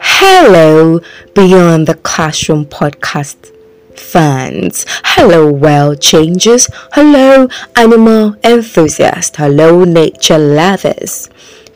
Hello, Beyond the Classroom podcast fans. Hello, world changers. Hello, animal enthusiasts. Hello, nature lovers.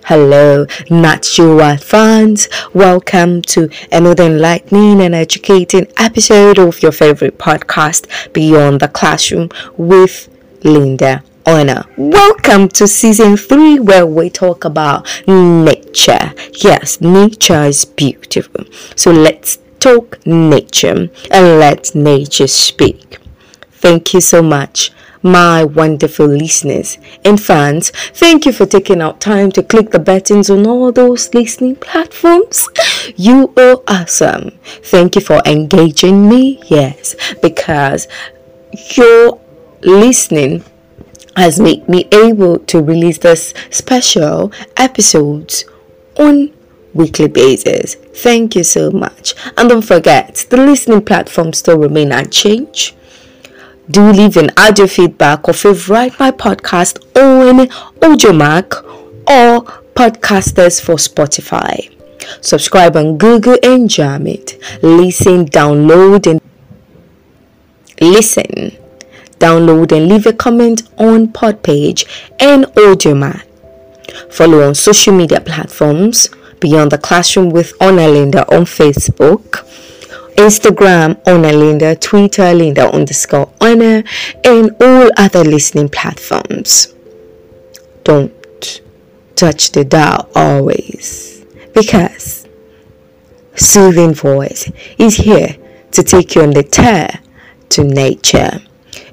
Hello, natural fans. Welcome to another enlightening and educating episode of your favorite podcast, Beyond the Classroom, with Linda Honor. Welcome to season three, where we talk about nature. Yes, nature is beautiful. So let's talk nature and let nature speak. Thank you so much, my wonderful listeners and fans. Thank you for taking out time to click the buttons on all those listening platforms. You are awesome. Thank you for engaging me. Yes, because your listening has made me able to release this special episodes on weekly basis. Thank you so much. And don't forget, the listening platforms still remain unchanged. Do leave an audio feedback or favorite my podcast on Audiomack or Podcasters for Spotify. Subscribe on Google and Jamit. Listen, download, and listen download and leave a comment on Podpage and Audiomack. Follow on social media platforms Beyond the Classroom with Honor Linda on Facebook, Instagram Honor Linda, Twitter Linda underscore Honor, and all other listening platforms. Don't touch the dial always because soothing voice is here to take you on the tour to nature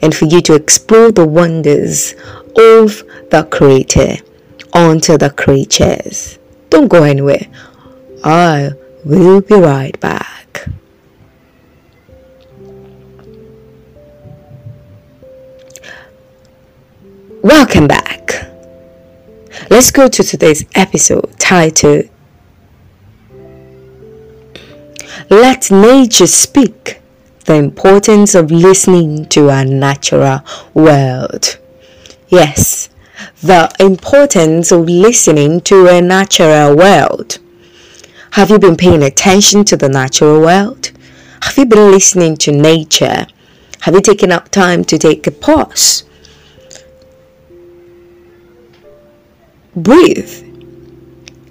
and for you to explore the wonders of the Creator onto the creatures. Don't go anywhere. I will be right back. Welcome back. Let's go to today's episode titled Let Nature Speak the importance of listening to our natural world. Yes, the importance of listening to a natural world. Have you been paying attention to the natural world? Have you been listening to nature? Have you taken up time to take a pause? Breathe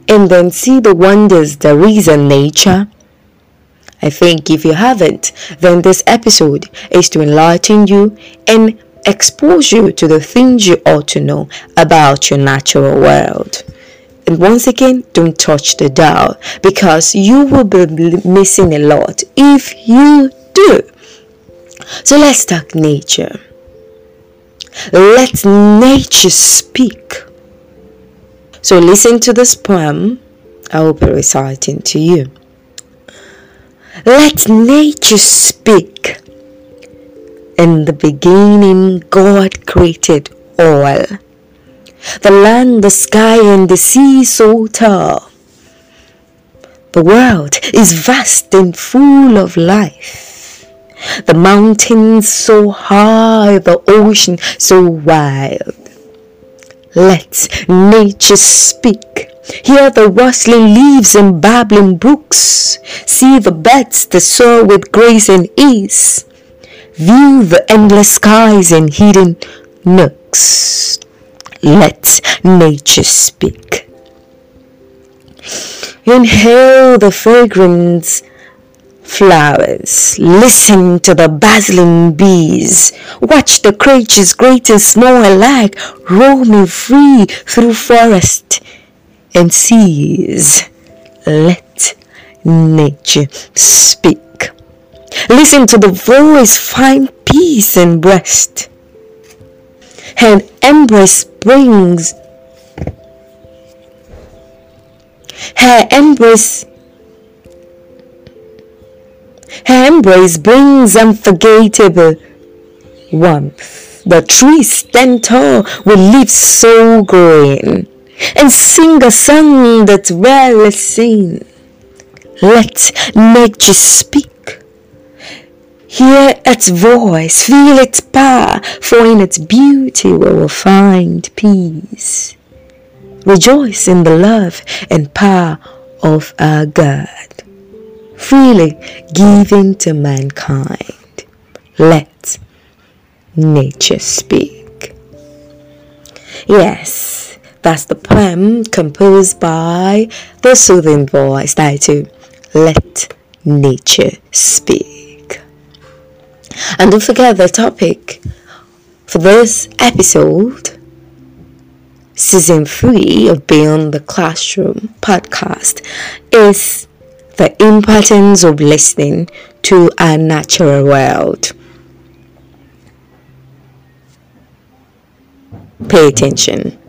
and then see the wonders there is in nature I think if you haven't, then this episode is to enlighten you and expose you to the things you ought to know about your natural world. And once again, don't touch the dial because you will be missing a lot if you do. So let's talk nature. Let nature speak. So listen to this poem I will be reciting to you. Let nature speak. In the beginning, God created all. The land, the sky, and the sea so tall. The world is vast and full of life. The mountains so high, the ocean so wide. Let nature speak. Hear the rustling leaves and babbling brooks. See the birds that soar with grace and ease. View the endless skies and hidden nooks. Let nature speak. Inhale the fragrance flowers. Listen to the bustling bees. Watch the creatures great and small alike roaming free through forest and seas. Let nature speak. Listen to the voice, find peace and rest. Her embrace brings her embrace her embrace brings unforgettable warmth. The trees stand tall with leaves so green and sing a song that's rarely seen. Let nature speak. Hear its voice, feel its power, for in its beauty we will find peace. rejoice in the love and power of our God, freely giving to mankind. Let nature speak. Yes, that's the poem composed by the soothing voice titled Let Nature Speak. And don't forget the topic for this episode season three of Beyond the Classroom podcast is the importance of listening to our natural world. Pay attention.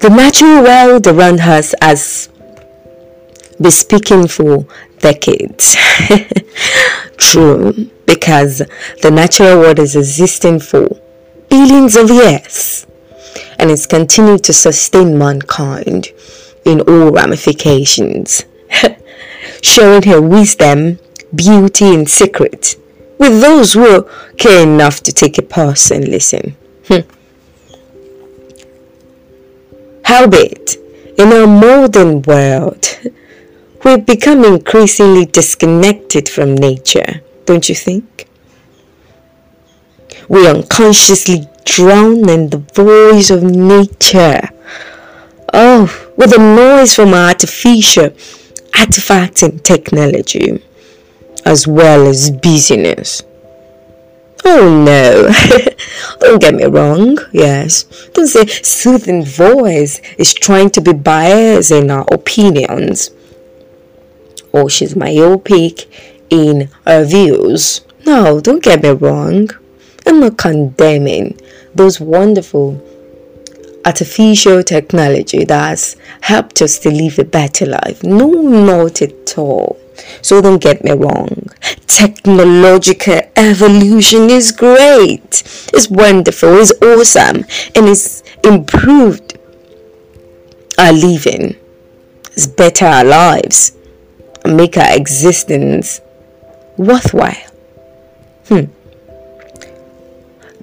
The natural world around us has been speaking for decades. True, because the natural world is existing for billions of years and it's continued to sustain mankind in all ramifications, showing her wisdom, beauty, and secret with those who care enough to take a pause and listen. Hmm. Howbeit, in our modern world, we've become increasingly disconnected from nature, don't you think? We unconsciously drown in the voice of nature. Oh, with the noise from artificial artifacts and technology, as well as busyness. Oh no, don't get me wrong, yes. Don't say soothing voice is trying to be biased in our opinions. Or she's myopic in her views. No, don't get me wrong. I'm not condemning those wonderful artificial technology that's helped us to live a better life. No, not at all. So don't get me wrong. Technological evolution is great. It's wonderful. It's awesome. And it's improved our living. It's better our lives. And make our existence worthwhile. Hmm.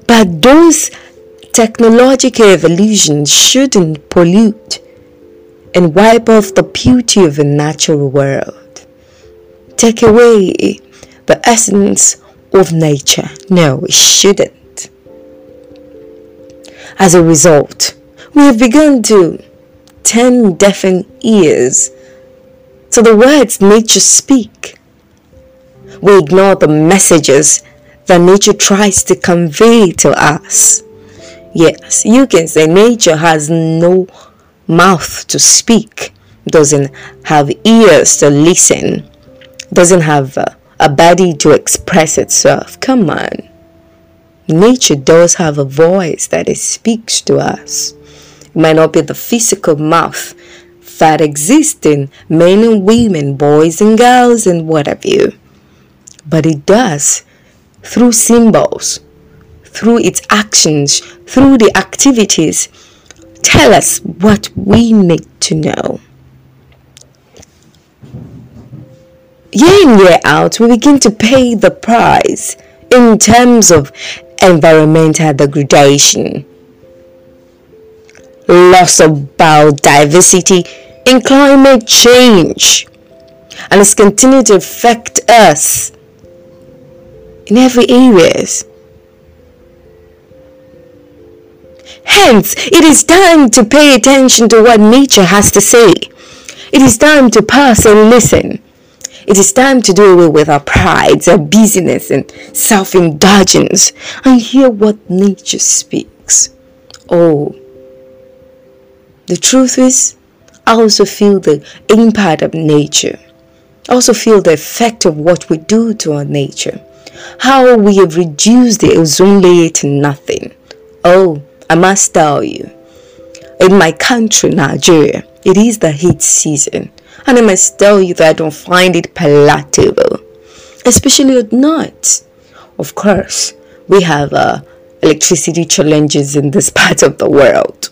But those technological evolutions shouldn't pollute and wipe off the beauty of the natural world. Take away the essence of nature. No, it shouldn't. As a result, we have begun to turn deafened ears to the words nature speak. We ignore the messages that nature tries to convey to us. Yes, you can say nature has no mouth to speak, doesn't have ears to listen, doesn't have a, a body to express itself. Come on. Nature does have a voice that it speaks to us. It might not be the physical mouth that exists in men and women, boys and girls, and what have you. But it does through symbols, through its actions, through the activities, tell us what we need to know. Year in, year out, we begin to pay the price in terms of environmental degradation, loss of biodiversity, and climate change. And it's continuing to affect us in every areas. Hence, it is time to pay attention to what nature has to say. It is time to pause and listen. It is time to do away with our prides, our busyness, and self indulgence and hear what nature speaks. Oh, the truth is, I also feel the impact of nature. I also feel the effect of what we do to our nature how we have reduced the ozone layer to nothing. Oh, I must tell you, in my country, Nigeria, it is the heat season, and I must tell you that I don't find it palatable, especially at night. Of course, we have uh, electricity challenges in this part of the world.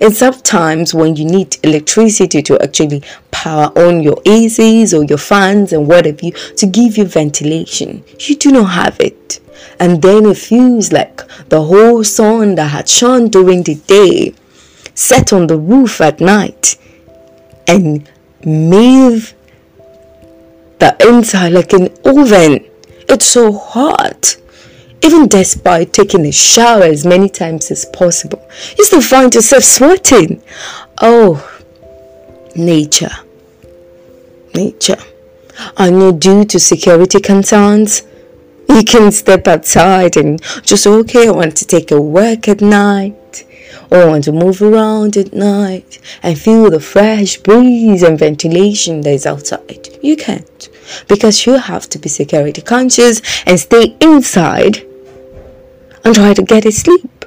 And sometimes when you need electricity to actually power on your ACs or your fans and whatever you to give you ventilation, you do not have it. And then it feels like the whole sun that had shone during the day set on the roof at night and made the inside like an oven. It's so hot. Even despite taking a shower as many times as possible, you still find yourself sweating. Oh, nature. Nature. I know due to security concerns, you can step outside and just okay, I want to take a walk at night I want to move around at night and feel the fresh breeze and ventilation that is outside. You can't because you have to be security conscious and stay inside and try to get a sleep.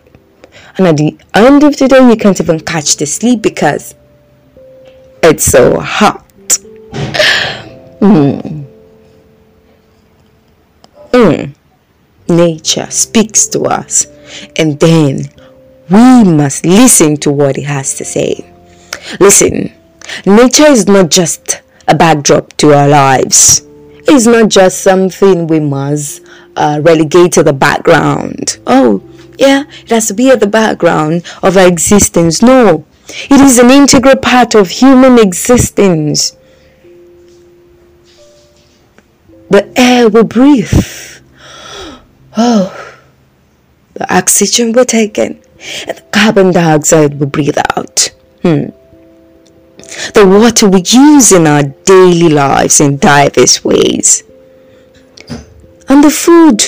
And at the end of the day, you can't even catch the sleep because it's so hot. Mm. Nature speaks to us, and then we must listen to what it has to say. Listen, nature is not just a backdrop to our lives. It's not just something we must uh, relegate to the background. Oh, yeah, it has to be at the background of our existence. No, it is an integral part of human existence. The air we breathe. Oh, the oxygen we're taking and the carbon dioxide we breathe out. Hmm. The water we use in our daily lives in diverse ways. And the food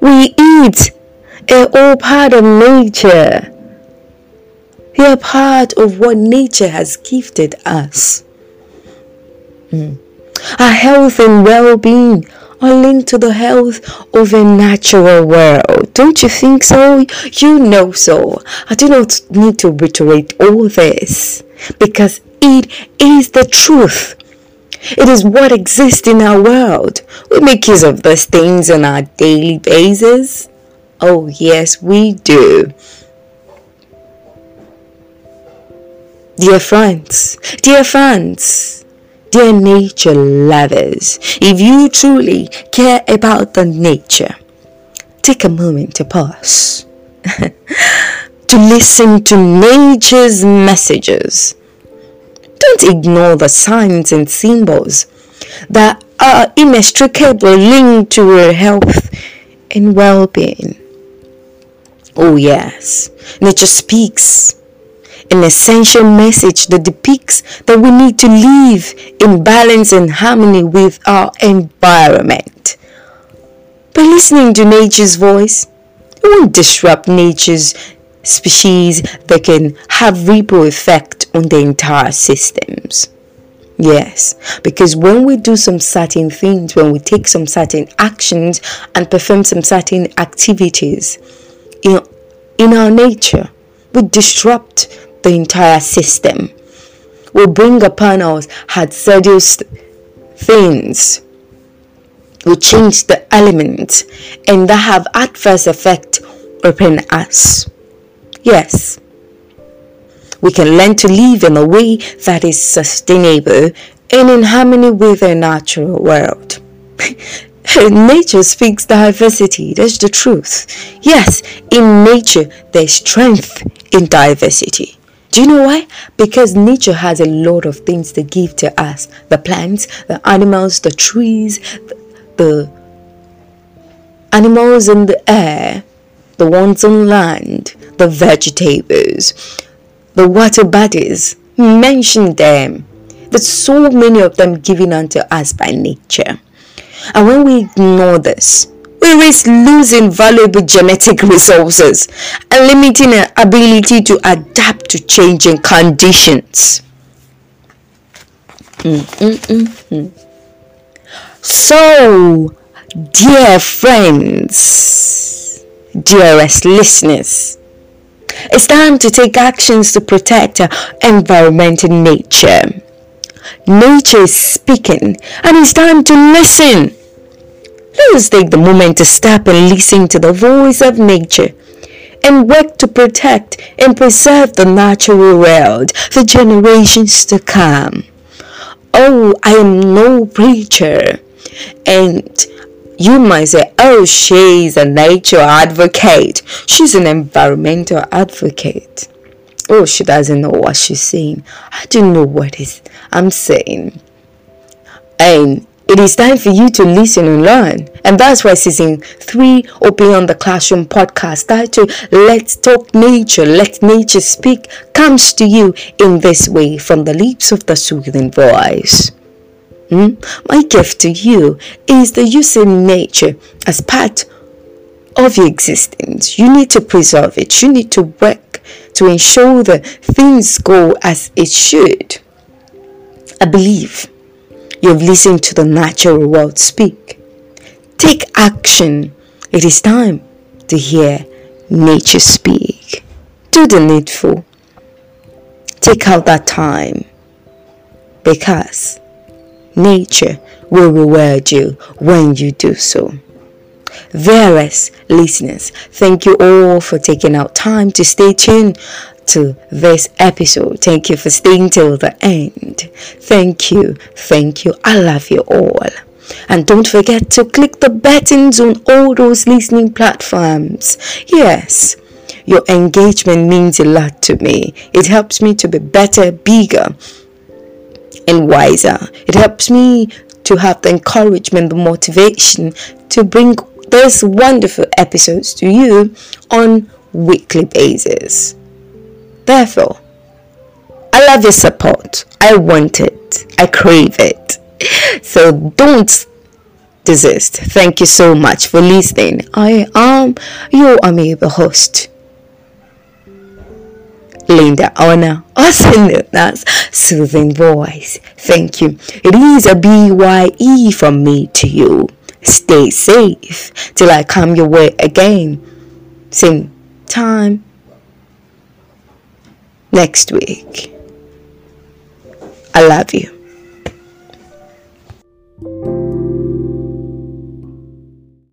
we eat are all part of nature. They are part of what nature has gifted us. Hmm. Our health and well-being are linked to the health of a natural world. Don't you think so? You know so. I do not need to reiterate all this because it is the truth. It is what exists in our world. We make use of these things on our daily basis. Oh, yes, we do. Dear friends, dear fans, Dear nature lovers, if you truly care about the nature, take a moment to pause, to listen to nature's messages. Don't ignore the signs and symbols that are inextricably linked to your health and well-being. Oh yes, nature speaks an essential message that depicts that we need to live in balance and harmony with our environment. By listening to nature's voice, we won't disrupt nature's species that can have ripple effect on the entire systems. Yes, because when we do some certain things, when we take some certain actions and perform some certain activities in, in our nature, we disrupt the entire system, will bring upon us hazardous things, will change the elements, and that have adverse effect upon us. Yes, we can learn to live in a way that is sustainable and in harmony with the natural world. nature speaks diversity. That's the truth. Yes, in nature, there's strength in diversity. Do you know why? Because nature has a lot of things to give to us the plants, the animals, the trees, the animals in the air, the ones on land, the vegetables, the water bodies. Mention them. There's so many of them given unto us by nature. And when we ignore this, we risk losing valuable genetic resources and limiting our ability to adapt to changing conditions. Mm-mm-mm-mm. So, dear friends, dearest listeners, it's time to take actions to protect our environment and nature. Nature is speaking, and it's time to listen. Let us take the moment to stop and listen to the voice of nature and work to protect and preserve the natural world for generations to come. Oh, I am no preacher. And you might say, oh, she's a nature advocate. She's an environmental advocate. Oh, she doesn't know what she's saying. I don't know what is I'm saying. And it is time for you to listen and learn. And that's why season three of Beyond the Classroom podcast titled Let's Talk Nature, Let Nature Speak comes to you in this way from the lips of the soothing voice. Hmm? My gift to you is the using nature as part of your existence. You need to preserve it. You need to work to ensure that things go as it should. I believe You've listened to the natural world speak. Take action. It is time to hear nature speak. Do the needful. Take out that time because nature will reward you when you do so. Various listeners, thank you all for taking out time to stay tuned to this episode. Thank you for staying till the end. Thank you. Thank you. I love you all. And don't forget to click the buttons on all those listening platforms. Yes, your engagement means a lot to me. It helps me to be better, bigger, and wiser. It helps me to have the encouragement, the motivation to bring these wonderful episodes to you on weekly basis. Therefore, I love your support. I want it. I crave it. So don't desist. Thank you so much for listening. I am your amiable host, Linda Honor, also known as Soothing Voice. Thank you. It is a BYE from me to you. Stay safe till I come your way again. Same time next week. I love you.